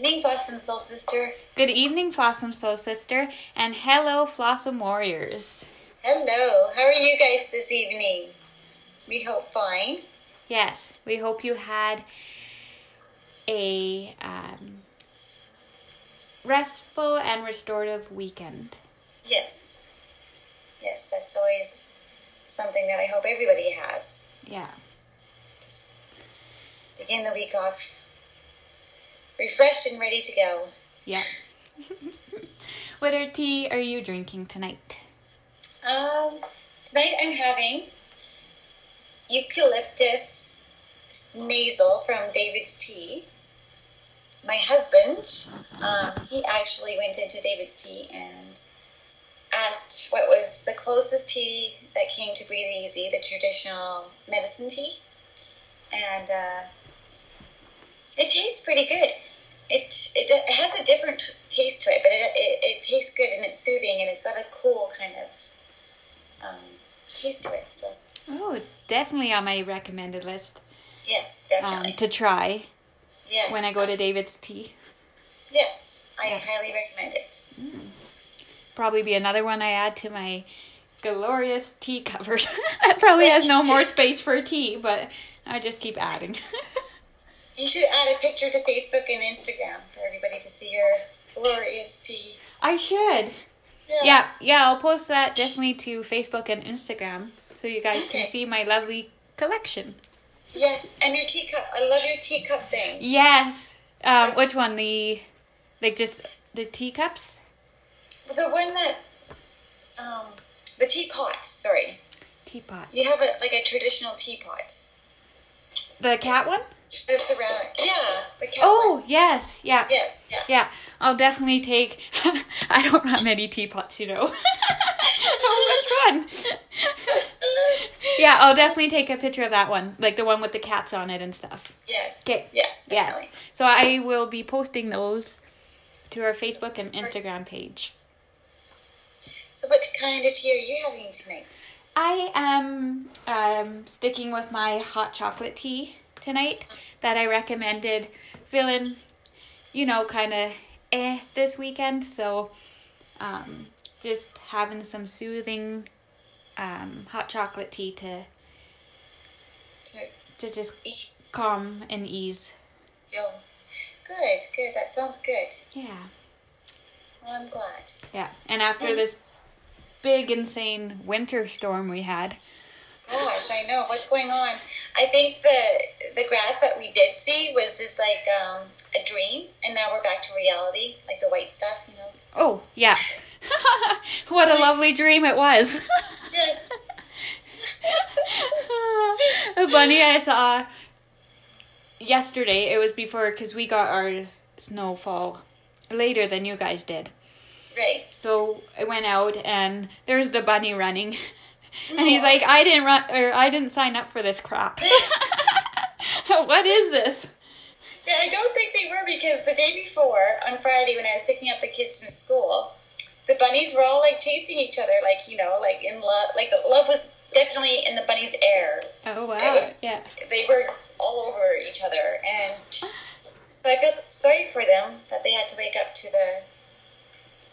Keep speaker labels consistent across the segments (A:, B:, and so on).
A: evening, Blossom Soul Sister.
B: Good evening, Flossom Soul Sister, and hello, Flossom Warriors.
A: Hello. How are you guys this evening? We hope fine.
B: Yes, we hope you had a um, restful and restorative weekend.
A: Yes. Yes, that's always something that I hope everybody has.
B: Yeah.
A: Just Begin the week off refreshed and ready to go.
B: Yeah. what are tea are you drinking tonight?
A: Um, tonight I'm having eucalyptus nasal from David's Tea. My husband, um, he actually went into David's Tea and asked what was the closest tea that came to Breathe Easy, the traditional medicine tea. And uh, it tastes pretty good. It, it, it has a different taste to it, but it, it, it tastes good and it's soothing and it's got a cool kind of um, taste to it. So,
B: Oh, definitely on my recommended list
A: yes,
B: um,
A: definitely.
B: to try
A: yes.
B: when I go to David's Tea.
A: Yes, I
B: Yeah.
A: highly recommend it.
B: Probably be another one I add to my glorious tea cupboard. that probably has no more space for tea, but I just keep adding.
A: You should add a picture to Facebook and Instagram for everybody to see your glorious tea.
B: I should. Yeah, yeah, I'll post that definitely to Facebook and Instagram so you guys can see my lovely collection.
A: Yes, and your teacup. I love your teacup thing.
B: Yes. Um, which one? The like just the teacups?
A: The one that, um, the teapot. Sorry,
B: Teapot.
A: you have a like a traditional teapot.
B: The cat one?
A: The surround. Yeah, the cat.
B: Oh,
A: one.
B: yes. Yeah.
A: Yes. Yeah.
B: Yeah. I'll definitely take I don't have many teapots, you know. oh, which one? Yeah, I'll definitely take a picture of that one, like the one with the cats on it and stuff.
A: Yes.
B: Okay.
A: Yeah.
B: Yes.
A: definitely.
B: So I will be posting those to our Facebook and Instagram page.
A: So, what kind of tea are you having tonight?
B: I am um, sticking with my hot chocolate tea tonight that I recommended feeling, you know, kind of eh this weekend. So um, just having some soothing um, hot chocolate tea to,
A: To
B: to just
A: eat.
B: calm and ease.
A: Feel good. Good. That sounds good.
B: Yeah.
A: Well, I'm glad.
B: Yeah. And after this big, insane winter storm we had,
A: Gosh, I know what's going on. I think the the grass that we did see was just like um, a dream, and now we're back to reality, like the white stuff, you know.
B: oh, yeah. what a lovely dream it was.
A: Yes.
B: A bunny I saw yesterday. It was before because we got our snowfall later than you guys did.
A: right.
B: So I went out and there's the bunny running, and he's like, "I didn't run or I didn't sign up for this crap. what is this?"
A: Yeah, I don't think they were because the day before on Friday when I was picking up the kids from school, the bunnies were all like chasing each other, like you know, like in love. Like love was definitely in the bunny's air.
B: Oh wow!
A: Was-
B: Yeah.
A: They were all over each other, and so I felt sorry for them that they had to wake up to the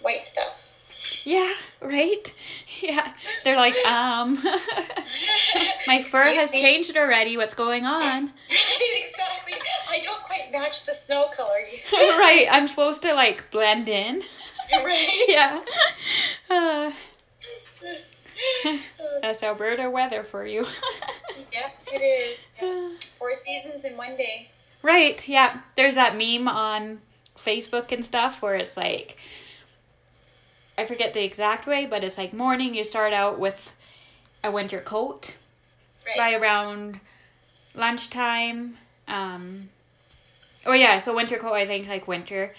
A: white stuff.
B: Yeah. Right. Yeah. They're like, um, my fur has changed already. What's going on?
A: exactly. I don't quite match the snow color.
B: right. I'm supposed to like blend in.
A: right.
B: yeah. Uh, that's Alberta weather for you.
A: Yeah, it is. Yeah. Four seasons in one day.
B: right, yeah. There's that meme on Facebook and stuff where it's like, I forget the exact way, but it's like morning you start out with a winter coat
A: Right.
B: by around lunchtime. Um, oh yeah, so winter coat I think like winter.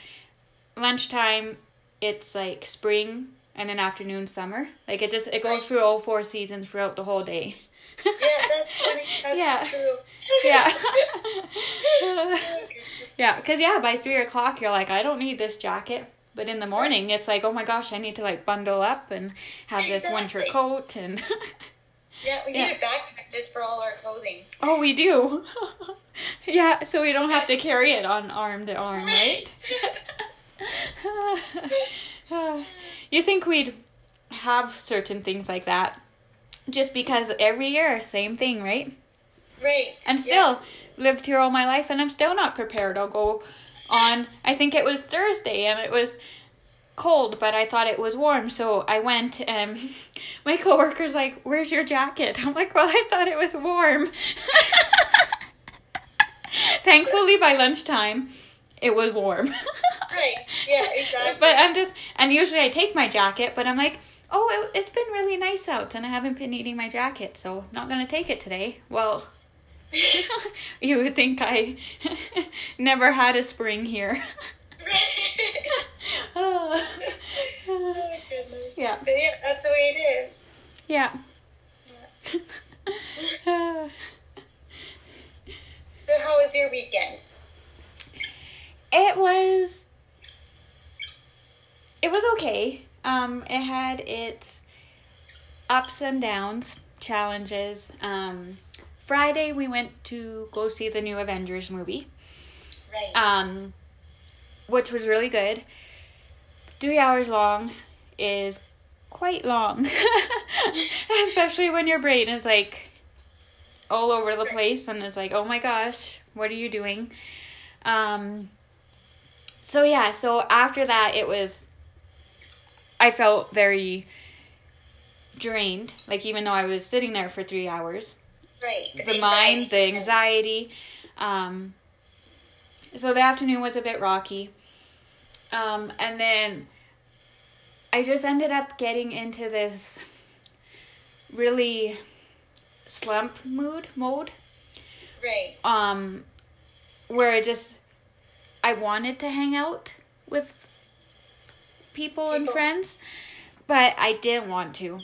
B: Lunchtime, it's like spring, and an afternoon summer. Like it just it goes through all four seasons throughout the whole day.
A: Yeah, that's funny. That's
B: Yeah.
A: true.
B: yeah. Yeah, because yeah, by three o'clock you're like, I don't need this jacket. But in the morning, it's like, oh my gosh, I need to like bundle up and have this winter coat and
A: Yeah, we need a backpack just for all our clothing.
B: Oh, we do. yeah, so we don't have to carry it on arm to arm, right? you think we'd have certain things like that just because every year, same thing, right?
A: right.
B: And
A: yeah.
B: still lived here all my life and I'm still not prepared. I'll go on, I think it was Thursday and it was cold, but I thought it was warm. So I went and my coworker's like, Where's your jacket? I'm like, Well, I thought it was warm. Thankfully, by lunchtime, it was warm.
A: Right. Yeah, exactly.
B: but I'm just, and usually I take my jacket, but I'm like, oh, it, it's been really nice out and I haven't been needing my jacket, so not gonna take it today. Well, you would think I never had a spring here.
A: oh, oh goodness.
B: Yeah.
A: But yeah, that's the way it is.
B: yeah.
A: So how was your weekend?
B: It was it was okay. Um it had its ups and downs challenges. Um friday we went to go see the new avengers movie.
A: Right.
B: um which was really good. Three hours long is quite long. Especially when your brain is like all over the place and it's like oh my gosh what are you doing? Um so yeah so after that it was i felt very drained like even though i was sitting there for three hours
A: right.
B: the mind, the anxiety. Um, so the afternoon was a bit rocky. Um, and then I just ended up getting into this really slump mood mode.
A: Right.
B: Um, where I just I wanted to hang out with people and friends, but I didn't want to.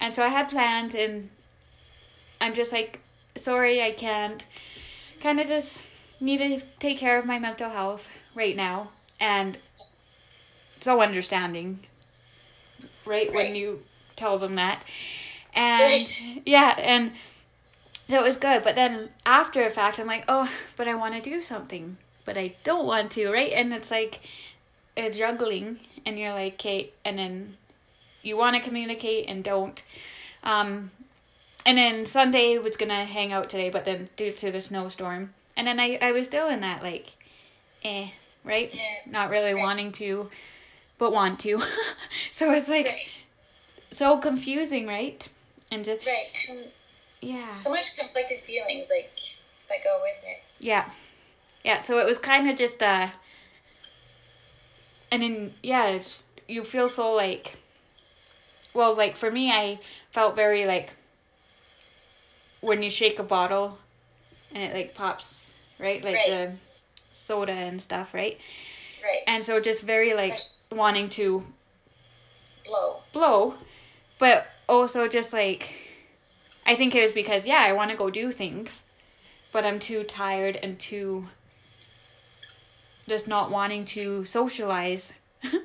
B: And so I had plans, and I'm just like sorry I can't. Kind of just need to take care of my mental health right now and so understanding right, when you tell them that. And
A: Right.
B: yeah and so it was good but then after a fact i'm like oh but i want to do something but i don't want to right and it's like a juggling and you're like okay and then you want to communicate and don't um and then sunday was gonna hang out today but then due to the snowstorm and then i i was still in that like eh right
A: Yeah.
B: not really
A: Right.
B: wanting to but want to so it's like
A: Right.
B: so confusing right and just
A: Right.
B: Yeah
A: so much conflicted feelings like that go with it.
B: Yeah. Yeah, so it was kind of just uh and then yeah, it's you feel so like well, like for me I felt very like when you shake a bottle and it like pops, right? Like
A: Right.
B: the soda and stuff, right?
A: Right.
B: And so just very like
A: Right.
B: wanting to
A: Blow.
B: blow, but also just like I think it was because yeah, I want to go do things, but I'm too tired and too just not wanting to socialize. so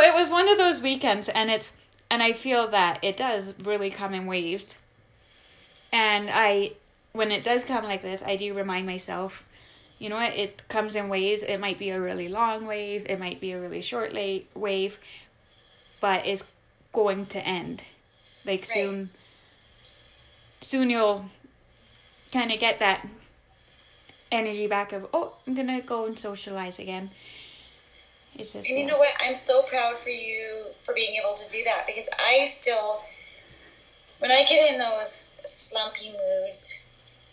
B: it was one of those weekends and it's and I feel that it does really come in waves. And I when it does come like this, I do remind myself you know what? It comes in waves. It might be a really long wave. It might be a really short la- wave, but it's going to end. Like
A: Right.
B: soon. Soon you'll kind of get that energy back of oh, I'm gonna go and socialize again. It's just
A: And you
B: yeah.
A: know what? I'm so proud for you for being able to do that because I still, when I get in those slumpy moods,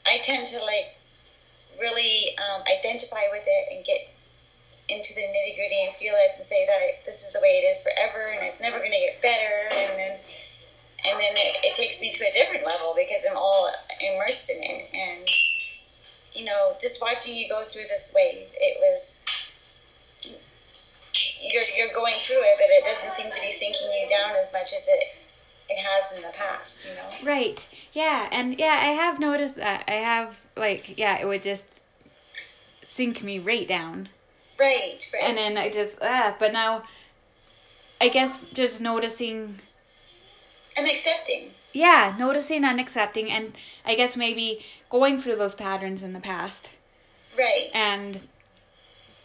A: I tend to like really um, identify with it and get into the nitty gritty and feel it and say that it, this is the way it is forever and it's never going to get better and then and then it, it takes me to a different level because I'm all immersed in it and you know just watching you go through this wave it was you're, you're going through it, but it doesn't seem to be sinking you down as much as it it has in the past. You know.
B: Right. Yeah, and yeah, I have noticed that. I have like yeah, it would just sink me right down.
A: Right. Right.
B: And then I just ah, but now I guess just noticing
A: and accepting.
B: Yeah, noticing and accepting, and I guess maybe going through those patterns in the past
A: Right.
B: and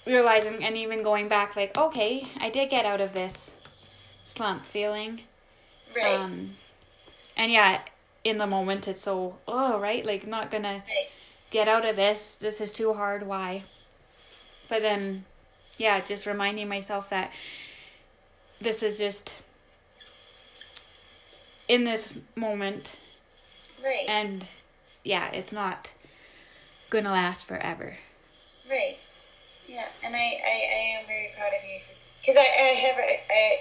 B: realizing and even going back, like, okay, I did get out of this slump feeling.
A: Right.
B: Um, and yeah, in the moment, it's so, oh, right, like, not gonna
A: right.
B: get out of this. This is too hard. Why? But then, yeah, just reminding myself that this is just in this moment,
A: Right.
B: and yeah, it's not gonna last forever.
A: Right. Yeah, and I, I, I am very proud of you because I, I have I, I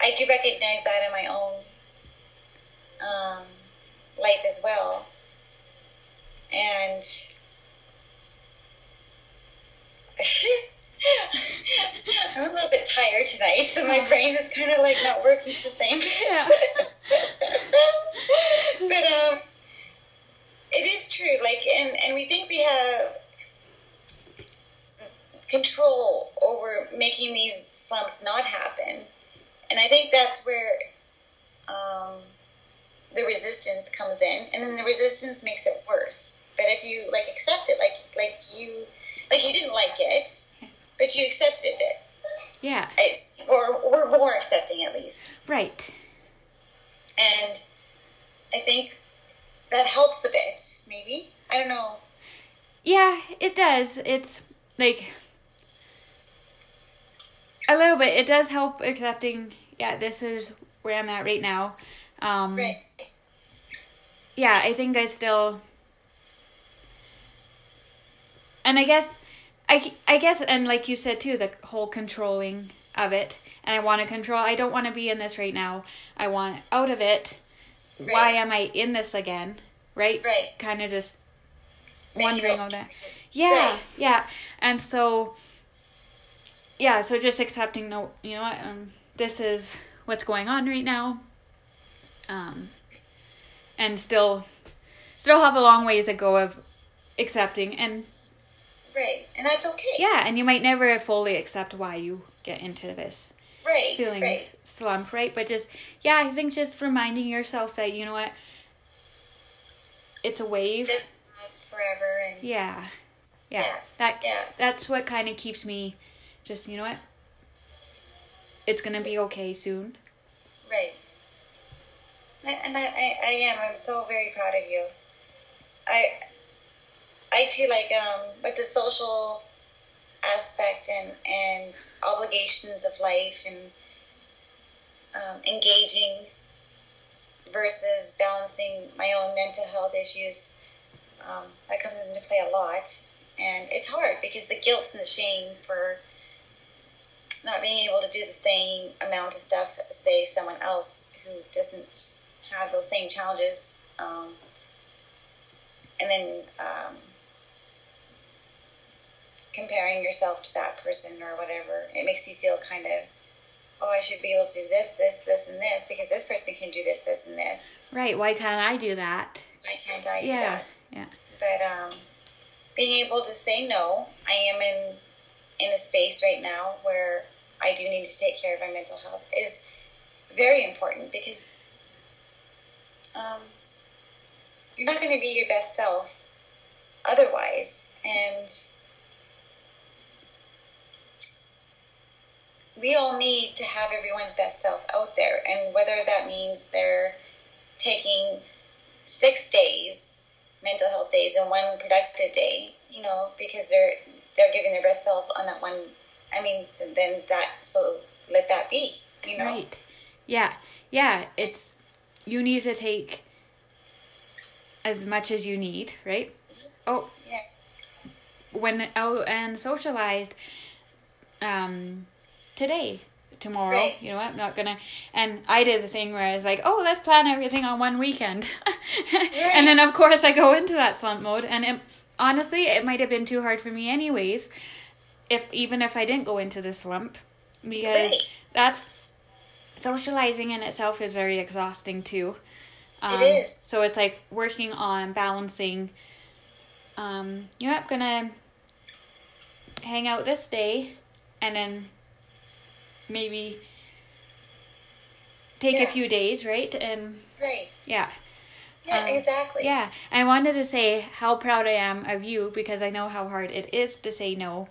A: I do recognize that in my own um, life as well, and I'm a little bit tired tonight, so my brain is kind of like not working the same. but um, it is true. Like, and and we think we have control over making these slumps not happen. And I think that's where um, the resistance comes in, and then the resistance makes it worse. But if you like accept it, like like you like you didn't like it, but you accepted it,
B: Yeah,
A: it's, or or more accepting at least.
B: right.
A: And I think that helps a bit. Maybe I don't know.
B: Yeah, it does. It's like a little bit. It does help accepting. Yeah, this is where I'm at right now. Um,
A: Right.
B: yeah, I think I still, and I guess, I, I guess, and like you said too, the whole controlling of it, and I want to control. I don't want to be in this right now. I want out of it. Why am I in this again? Right.
A: Right.
B: Kind of just wondering all that. Yeah,
A: Right.
B: yeah, and so, yeah, so just accepting, no, you know what, um, this is what's going on right now, um, and still, still have a long ways to go of accepting, and
A: Right. And that's okay.
B: yeah, and you might never fully accept why you get into this
A: Right.
B: feeling
A: Right.
B: slump, right? But just, yeah, I think just reminding yourself that, you know what, it's a wave.
A: This lasts forever and
B: Yeah. Yeah.
A: Yeah.
B: That
A: Yeah.
B: that's what kind of keeps me just, you know what? It's going to be okay soon.
A: Right. And and I, I, I am. I'm so very proud of you. I, I too like um with the social aspect and and obligations of life and um, engaging versus balancing my own mental health issues. Um, that comes into play a lot, and it's hard because the guilt and the shame for not being able to do the same amount of stuff as say someone else who doesn't have those same challenges um, and then um, comparing yourself to that person or whatever it makes you feel kind of oh i should be able to do this this this and this because this person can do this this and this
B: Right. Why can't I do that?
A: why can't i do
B: Yeah.
A: that
B: Yeah.
A: but um, being able to say no, I am in in a space right now where I do need to take care of my mental health is very important because um, you're not going to be your best self otherwise, and we all need to have everyone's best self out there, and whether that means they're taking six days mental health days and one productive day, you know, because they're they're giving their best self on that one. I mean, then that so let that be, you know.
B: Right. Yeah. Yeah. It's, you need to take as much as you need, right? Oh,
A: Yeah.
B: when out and socialized um today tomorrow
A: Right.
B: you know what i'm not gonna and i did the thing where i was like oh let's plan everything on one weekend and then of course i go into that slump mode and it, honestly it might have been too hard for me anyways if even if i didn't go into the slump because
A: Right.
B: that's socializing in itself is very exhausting too um,
A: It is.
B: so it's like working on balancing um, you know, I'm gonna hang out this day and then maybe take
A: Yeah.
B: a few days, right? And
A: Right.
B: yeah,
A: Yeah, exactly.
B: Yeah, I wanted to say how proud I am of you because I know how hard it is to say no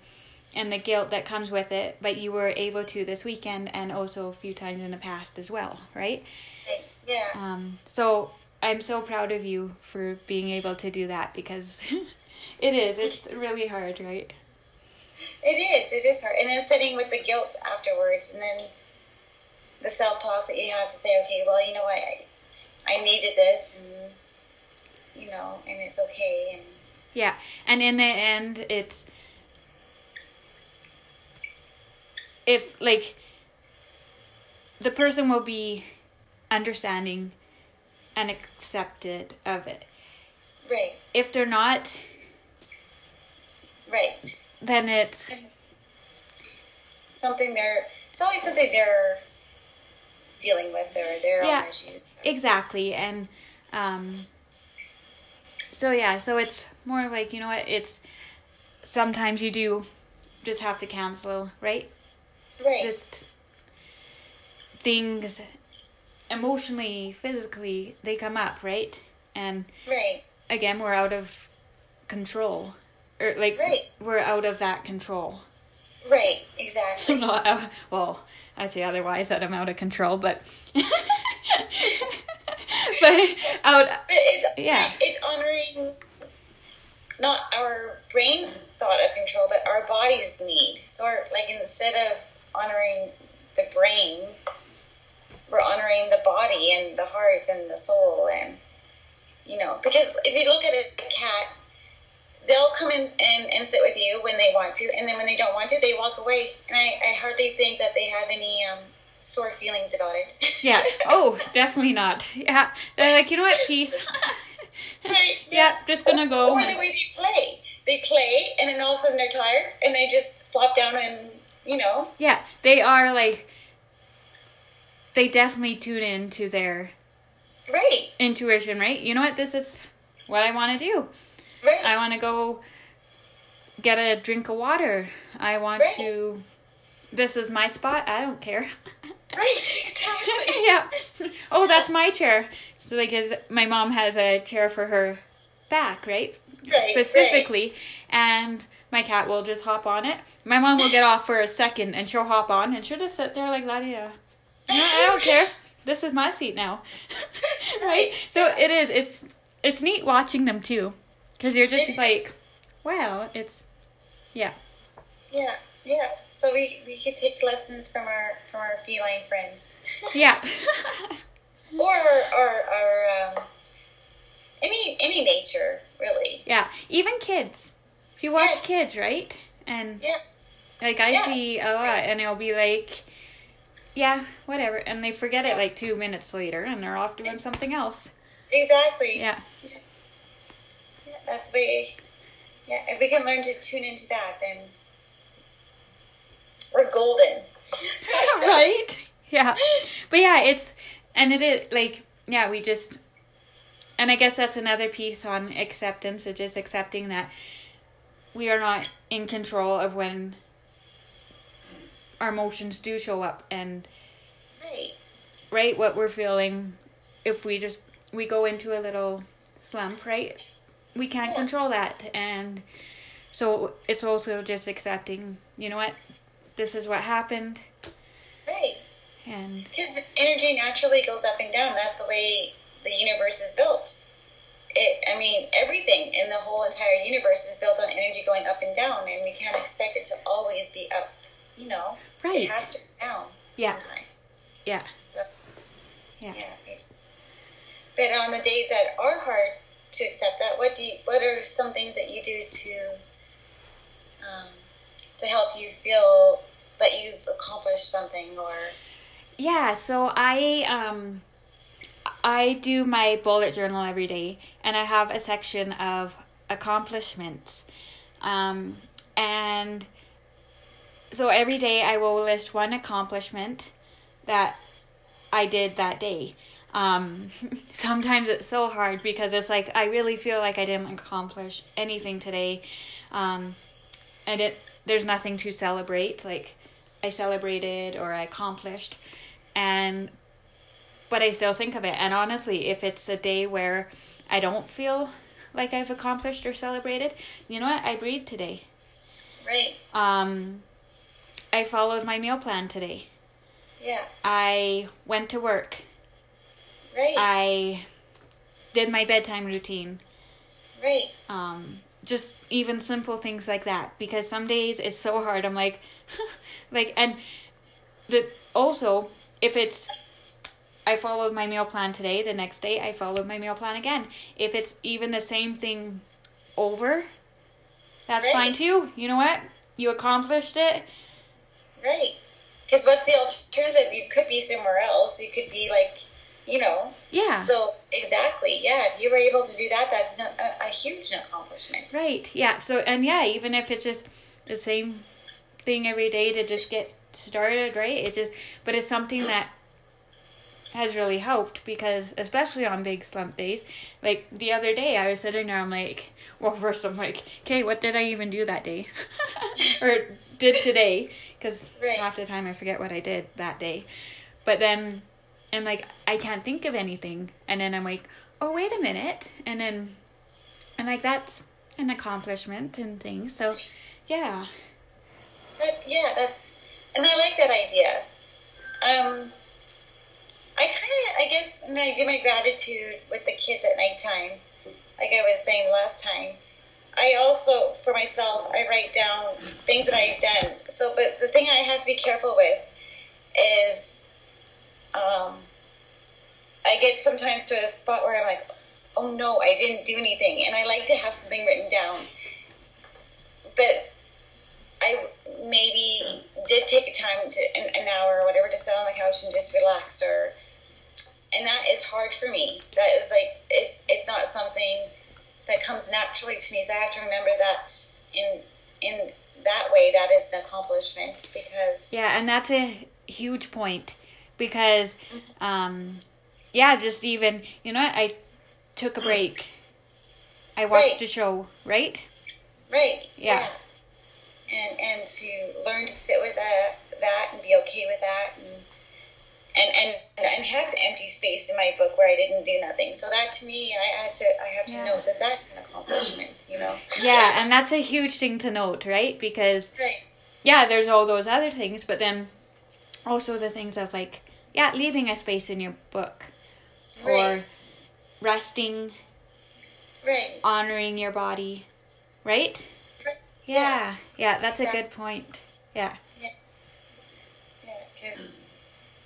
B: and the guilt that comes with it, but you were able to this weekend and also a few times in the past as well, right?
A: Yeah.
B: Um, so I'm so proud of you for being able to do that because it is. It's really hard, right?
A: It is. It is hard. And then sitting with the guilt afterwards, and then the self talk that you have to say, okay, well, you know what, I, I needed this, and you know, and it's okay. And
B: yeah, and in the end, it's if like the person will be understanding and accepted of it.
A: Right.
B: If they're not,
A: right,
B: then it's
A: something they're. It's always something they're dealing with their their
B: Yeah.
A: own issues.
B: exactly and um so yeah so it's more like you know what it's sometimes you do just have to cancel right
A: Right.
B: just things emotionally physically they come up right and
A: right.
B: again we're out of control or like
A: Right.
B: we're out of that control
A: Right. Exactly.
B: I'm not out, well i'd say otherwise that i'm out of control but but out
A: But it's
B: Yeah.
A: it's honoring not our brain's thought of control, but our body's need. So, our, like instead of honoring the brain, we're honoring the body and the heart and the soul, and you know, because if you look at a cat, they'll come in and, and sit with you when they want to, and then when they don't want to, they walk away. And I, I hardly think that they have any um, sore feelings about it.
B: yeah. Oh definitely not. Yeah. They're like you know what? Peace.
A: Right?
B: yeah just gonna go.
A: Or the way they play. They play, and then all of a sudden they're tired, and they just flop down and, you know,
B: yeah. They are like they definitely tune in to their
A: right,
B: intuition right? You know what? This is what i want to do
A: right,
B: I want to go get a drink of water. I want
A: Right.
B: to. This is my spot. I don't care.
A: right, exactly.
B: yeah. Oh, that's my chair. So, like, 'cause my mom has a chair for her back, right?
A: Right,
B: Specifically. And my cat will just hop on it. My mom will get off for a second and she'll hop on and she'll just sit there like that. Yeah. Uh, no, I don't care. This is my seat now. right? So it is. It's it's neat watching them too. Because you're just like, wow, it's, yeah.
A: Yeah, yeah. So we, we could take lessons from our from our feline friends,
B: Yeah.
A: or our, our, our um, any any nature really.
B: yeah. Even kids. If you watch
A: Yes.
B: kids, right? And
A: Yeah,
B: like I
A: Yeah.
B: see a lot, and it'll be like, yeah, whatever, and they forget it like two minutes later, and they're off doing something else.
A: exactly.
B: Yeah.
A: That's way. Yeah, if we can learn to tune into that, then we're golden.
B: right? Yeah. But yeah, it's and it is like yeah, we just and I guess that's another piece on acceptance, of just accepting that we are not in control of when our emotions do show up and
A: Right.
B: right what we're feeling if we just we go into a little slump, right? We can't control that and so it's also just accepting, you know what? This is what happened
A: Right.
B: and
A: Because energy naturally goes up and down. That's the way the universe is built. It, I mean, everything in the whole entire universe is built on energy going up and down, and we can't expect it to always be up. You know,
B: Right.
A: it has to be down
B: Yeah.
A: sometime.
B: Yeah.
A: So,
B: Yeah.
A: yeah. But on the days that are hard to accept that, what do you, what are some things that you do to um, to help you feel that you've accomplished something or
B: Yeah, so I um I do my bullet journal every day and I have a section of accomplishments. Um and so every day I will list one accomplishment that I did that day. Um sometimes it's so hard because it's like I really feel like I didn't accomplish anything today. Um and it there's nothing to celebrate like I celebrated or I accomplished and but I still think of it. And honestly, if it's a day where I don't feel like I've accomplished or celebrated, you know what? I breathed today.
A: Right.
B: Um, I followed my meal plan today.
A: Yeah.
B: I went to work.
A: Right.
B: I did my bedtime routine.
A: right.
B: Um, just even simple things like that. Because some days it's so hard. I'm like, like, and the also if it's I followed my meal plan today, the next day I followed my meal plan again. If it's even the same thing over, that's
A: Right.
B: fine too. You know what? You accomplished it.
A: Right. Because what's the alternative? You could be somewhere else. You could be like, you know.
B: Yeah.
A: So exactly, yeah. If you were able to do that, that's a, a, huge accomplishment.
B: Right. Yeah. So and yeah, even if it's just the same thing every day to just get started, right? It just but it's something that has really helped because especially on big slump days, like the other day I was sitting there I'm like, well first I'm like, "Okay, what did I even do that day?" or did today cuz
A: Right.
B: half the time I forget what I did that day. But then I'm like, I can't think of anything. And then I'm like, "Oh, wait a minute." And then I'm like, that's an accomplishment and things. So, yeah.
A: That, yeah, that's, and I like that idea. Um, I kind of, I guess, when I do my gratitude with the kids at nighttime, like I was saying last time, I also, for myself, I write down things that I've done. So, but the thing I have to be careful with is, um, I get sometimes to a spot where I'm like, oh no, I didn't do anything, and I like to have something written down. But I maybe did take a time to an, an hour or whatever to sit on the couch and just relax, or and that is hard for me. That is like it's it's not something that comes naturally to me. So I have to remember that in in that way, that is an accomplishment because
B: Yeah, and that's a huge point because, um, yeah, just even, you know what? I took a break. I watched
A: Right.
B: a show, right?
A: right,
B: Yeah.
A: and and to learn to sit with that that and be okay with that and. And, and and have empty space in my book where I didn't do nothing. So that to me, I had to I have to
B: Yeah.
A: know that that's an accomplishment. You know.
B: Yeah, and that's a huge thing to note, right? Because,
A: Right.
B: yeah, there's all those other things, but then also the things of like, yeah, leaving a space in your book or resting,
A: Right.
B: honoring your body, right?
A: Right.
B: Yeah, yeah, that's a good point. Yeah.
A: Yeah, because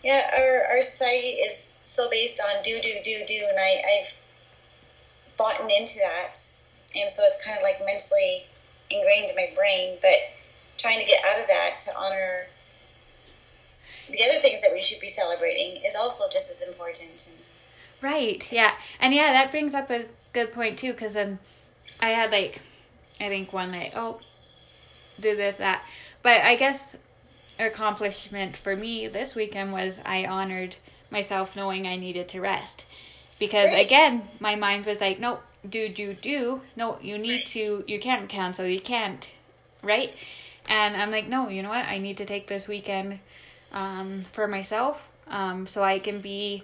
A: yeah, our our society is so based on do do do do, and I I've bought into that, and so it's kind of like mentally ingrained in my brain. But trying to get out of that to honor the other things that we should be celebrating is also just as important.
B: Right. Yeah. And yeah, that brings up a good point too, because then um, I had like, I think one night, oh, do this that, but I guess accomplishment for me this weekend was I honored myself knowing I needed to rest, because
A: Right.
B: again, my mind was like, nope, do do do, no, you need to, you can't cancel, you can't, right? And I'm like, no, you know what? I need to take this weekend um, for myself, um, so I can be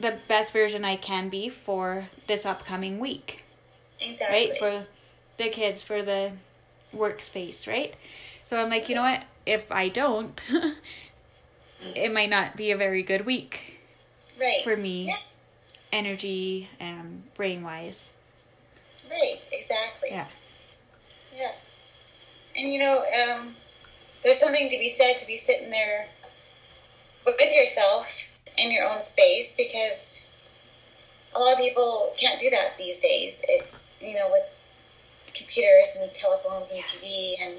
B: the best version I can be for this upcoming week,
A: exactly.
B: right? For the kids, for the workspace, right? So I'm like, you know what? If I don't, it might not be a very good week
A: right.
B: for me,
A: Yeah.
B: energy and brain wise.
A: Right, exactly.
B: Yeah.
A: Yeah. And you know, um, there's something to be said to be sitting there with yourself in your own space because a lot of people can't do that these days. It's, you know, with computers and telephones and TV and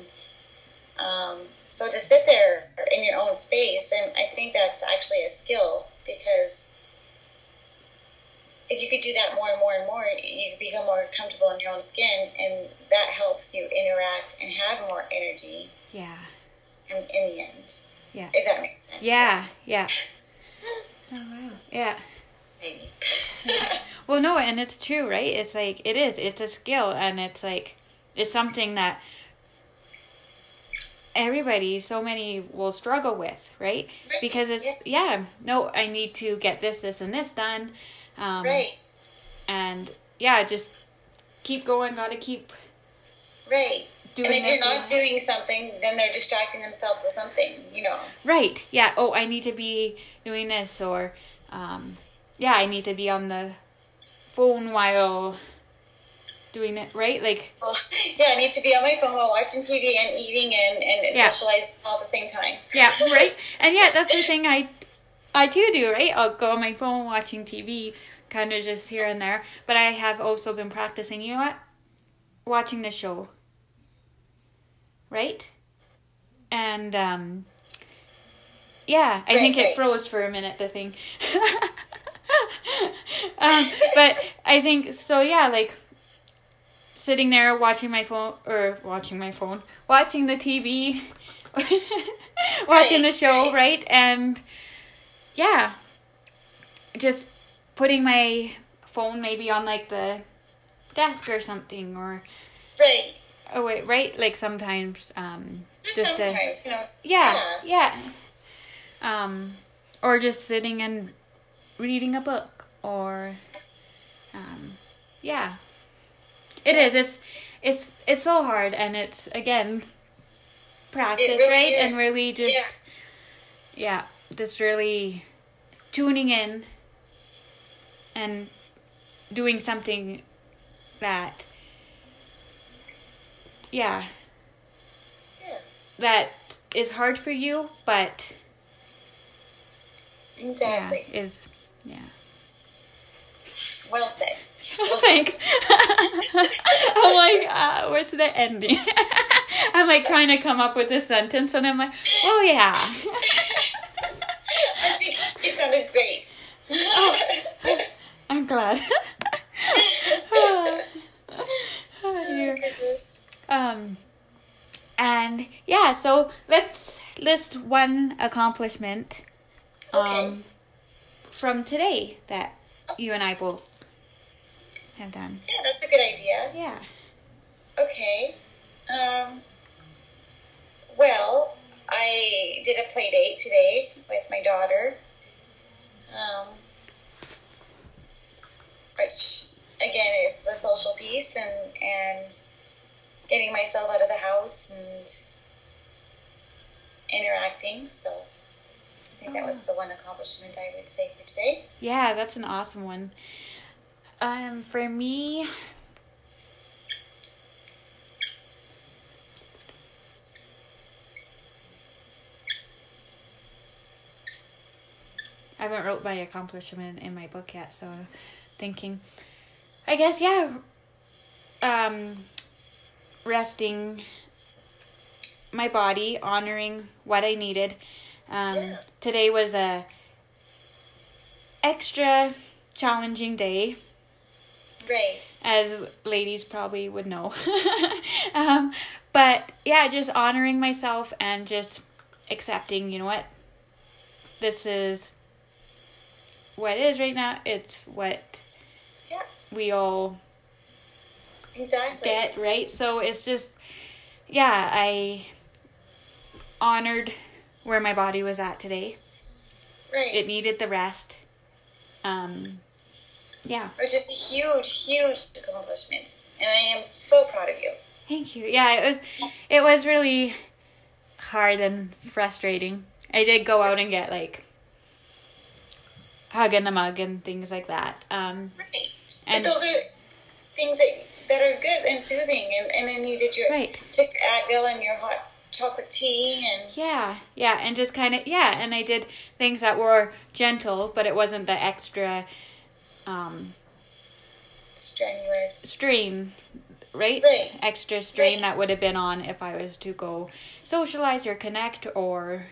A: um, so to sit there in your own space and I think that's actually a skill because if you could do that more and more and more, you become more comfortable in your own skin, and that helps you interact and have more energy
B: Yeah.
A: In, in the end.
B: Yeah.
A: If that makes sense.
B: Yeah. Yeah. Oh, wow. Yeah.
A: Maybe.
B: Well, no, and it's true, right? It's like it is. It's a skill, and it's like it's something that everybody so many will struggle with right
A: Right,
B: because it's yeah. no i need to get this this and this done um
A: Right.
B: and yeah just keep going gotta keep
A: Right.
B: Doing
A: and if you're not doing something, then they're distracting themselves with something, you know.
B: right yeah oh i need to be doing this or um yeah i need to be on the phone while doing it right like
A: Well, yeah, I need to be on my phone while watching TV and eating and, and
B: Yeah.
A: socialize all at the same time.
B: Yeah, right. And yeah, that's the thing I I do do, right? I'll go on my phone watching TV, kind of just here and there. But I have also been practicing. You know what? Watching the show, right? And um, yeah, I
A: Right,
B: think it
A: right.
B: froze for a minute. The thing. um, but I think so. Yeah, like sitting there watching my phone or watching my phone, watching the TV, watching the show, right? And yeah, just putting my phone maybe on like the desk or something, or
A: Right.
B: Oh wait, right? Like sometimes, um,
A: Just,
B: just a
A: you know.
B: yeah, yeah, um, or just sitting and reading a book, or um, yeah, it is. It's it's it's so hard, and it's again practice,
A: really
B: right?
A: is.
B: And really just yeah, just really tuning in and doing something that yeah
A: Yeah.
B: that is hard for you but
A: Exactly.
B: yeah is yeah
A: Well said.
B: thanks i'm like uh, what's the ending i'm like trying to come up with a sentence and i'm like oh yeah
A: I think it sounded great.
B: i'm glad oh, dear. Um, and yeah, so let's list one accomplishment um,
A: Okay.
B: from today that you and I both have done.
A: Yeah, that's a good idea.
B: Yeah.
A: Okay. Um, well, I did a play date today with my daughter. Um, which again is the social piece and and getting myself out of the house and interacting. So I think that was the one accomplishment I would say for today.
B: Yeah, that's an awesome one. Um, for me, I haven't wrote my accomplishment in my book yet, so thinking. I guess yeah. Um, resting my body, honoring what I needed. Um. Today was a extra challenging day,
A: Right.
B: as ladies probably would know. um, but yeah, just honoring myself and just accepting, you know what? This is what it is right now. It's what
A: Yeah.
B: we all
A: Exactly.
B: get, right? So it's just, yeah, I honored where my body was at today.
A: right.
B: It needed the rest. Um, yeah.
A: Which is a huge, huge accomplishment. And I am so proud of you.
B: Thank you. Yeah, it was it was really hard and frustrating. I did go out and get like hug and a mug and things like that. Um
A: Right.
B: And-
A: but those are things that, that are good and soothing. And, and then you did your
B: right.
A: took Advil and your hot chocolate tea and
B: Yeah. Yeah, and just kind of yeah, and I did things that were gentle, but it wasn't the extra um
A: strenuous.
B: strain, right?
A: Right.
B: Extra strain
A: Right.
B: that would have been on if I was to go socialize or connect or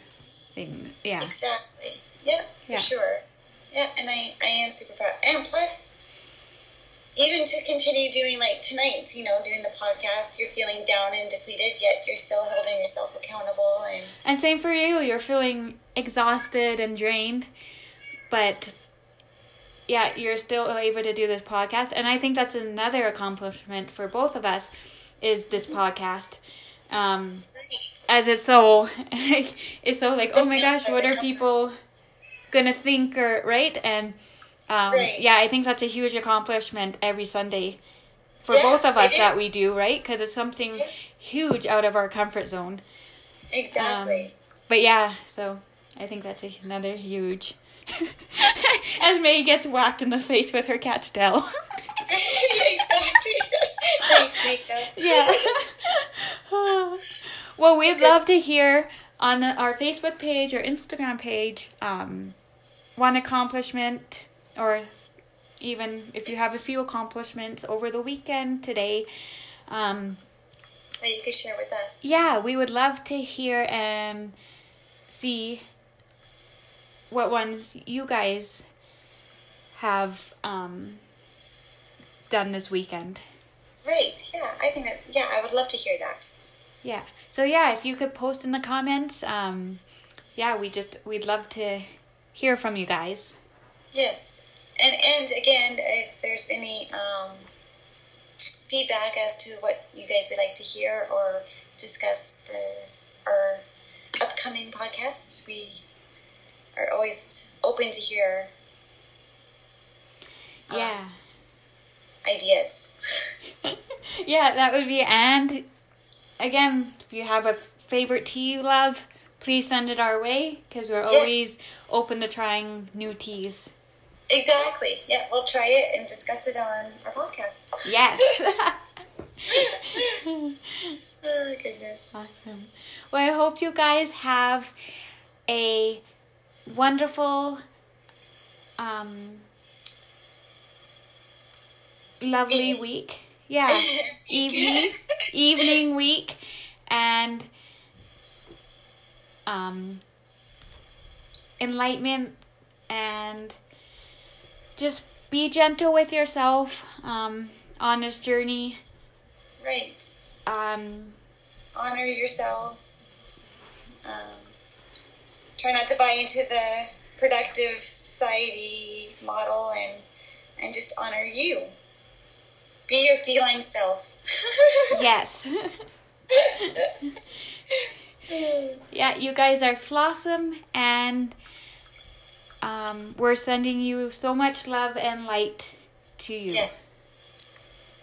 B: things. Yeah.
A: Exactly. Yeah, for
B: Yeah.
A: sure. Yeah, and I, I am super proud. And plus, even to continue doing like tonight, you know, doing the podcast, you're feeling down and depleted, yet you're still holding yourself accountable and
B: And same for you. You're feeling exhausted and drained, but yeah, you're still able to do this podcast. And I think that's another accomplishment for both of us is this podcast. Um, as it's so it's so like oh my gosh what are people gonna think or right and um,
A: Right.
B: yeah i think that's a huge accomplishment every sunday for
A: Yeah,
B: both of us that we do right because it's something huge out of our comfort zone
A: Exactly.
B: but yeah so i think that's a, another huge as may gets whacked in the face with her cat's tail
A: exactly. Thanks,
B: yeah. well, we'd love to hear on our Facebook page or Instagram page um, one accomplishment, or even if you have a few accomplishments over the weekend today. Um,
A: That you could share with us.
B: yeah, we would love to hear and see what ones you guys have um, done this weekend.
A: Great. Yeah, I think that. Yeah, I would love to hear that.
B: Yeah. So yeah, if you could post in the comments, um, yeah, we just we'd love to hear from you guys.
A: Yes. And and again, if there's any um, feedback as to what you guys would like to hear or discuss for our upcoming podcasts, we are always open to hear Um,
B: Yeah.
A: ideas.
B: yeah, that would be and again, if you have a favorite tea you love, please send it our way because we're
A: Yes.
B: always open to trying new teas.
A: Exactly. Yeah, we'll try it and discuss it on our podcast.
B: Yes.
A: oh goodness.
B: Awesome. Well, I hope you guys have a wonderful, um, lovely week. Yeah, evening, evening week, and um, enlightenment, and just be gentle with yourself um, on this journey.
A: Right.
B: Um,
A: Honor yourselves. Um, try not to buy into the productive society model and and just honor you. Be your feline self.
B: yes. yeah, you guys are Blossom, and um, we're sending you so much love and light to you.
A: Yeah.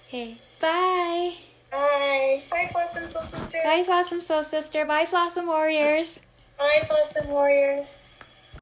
B: Okay, bye.
A: Bye. Bye, Blossom Soul Sister.
B: Bye, Blossom Soul Sister. Bye, Blossom Warriors.
A: Bye, Blossom Warriors.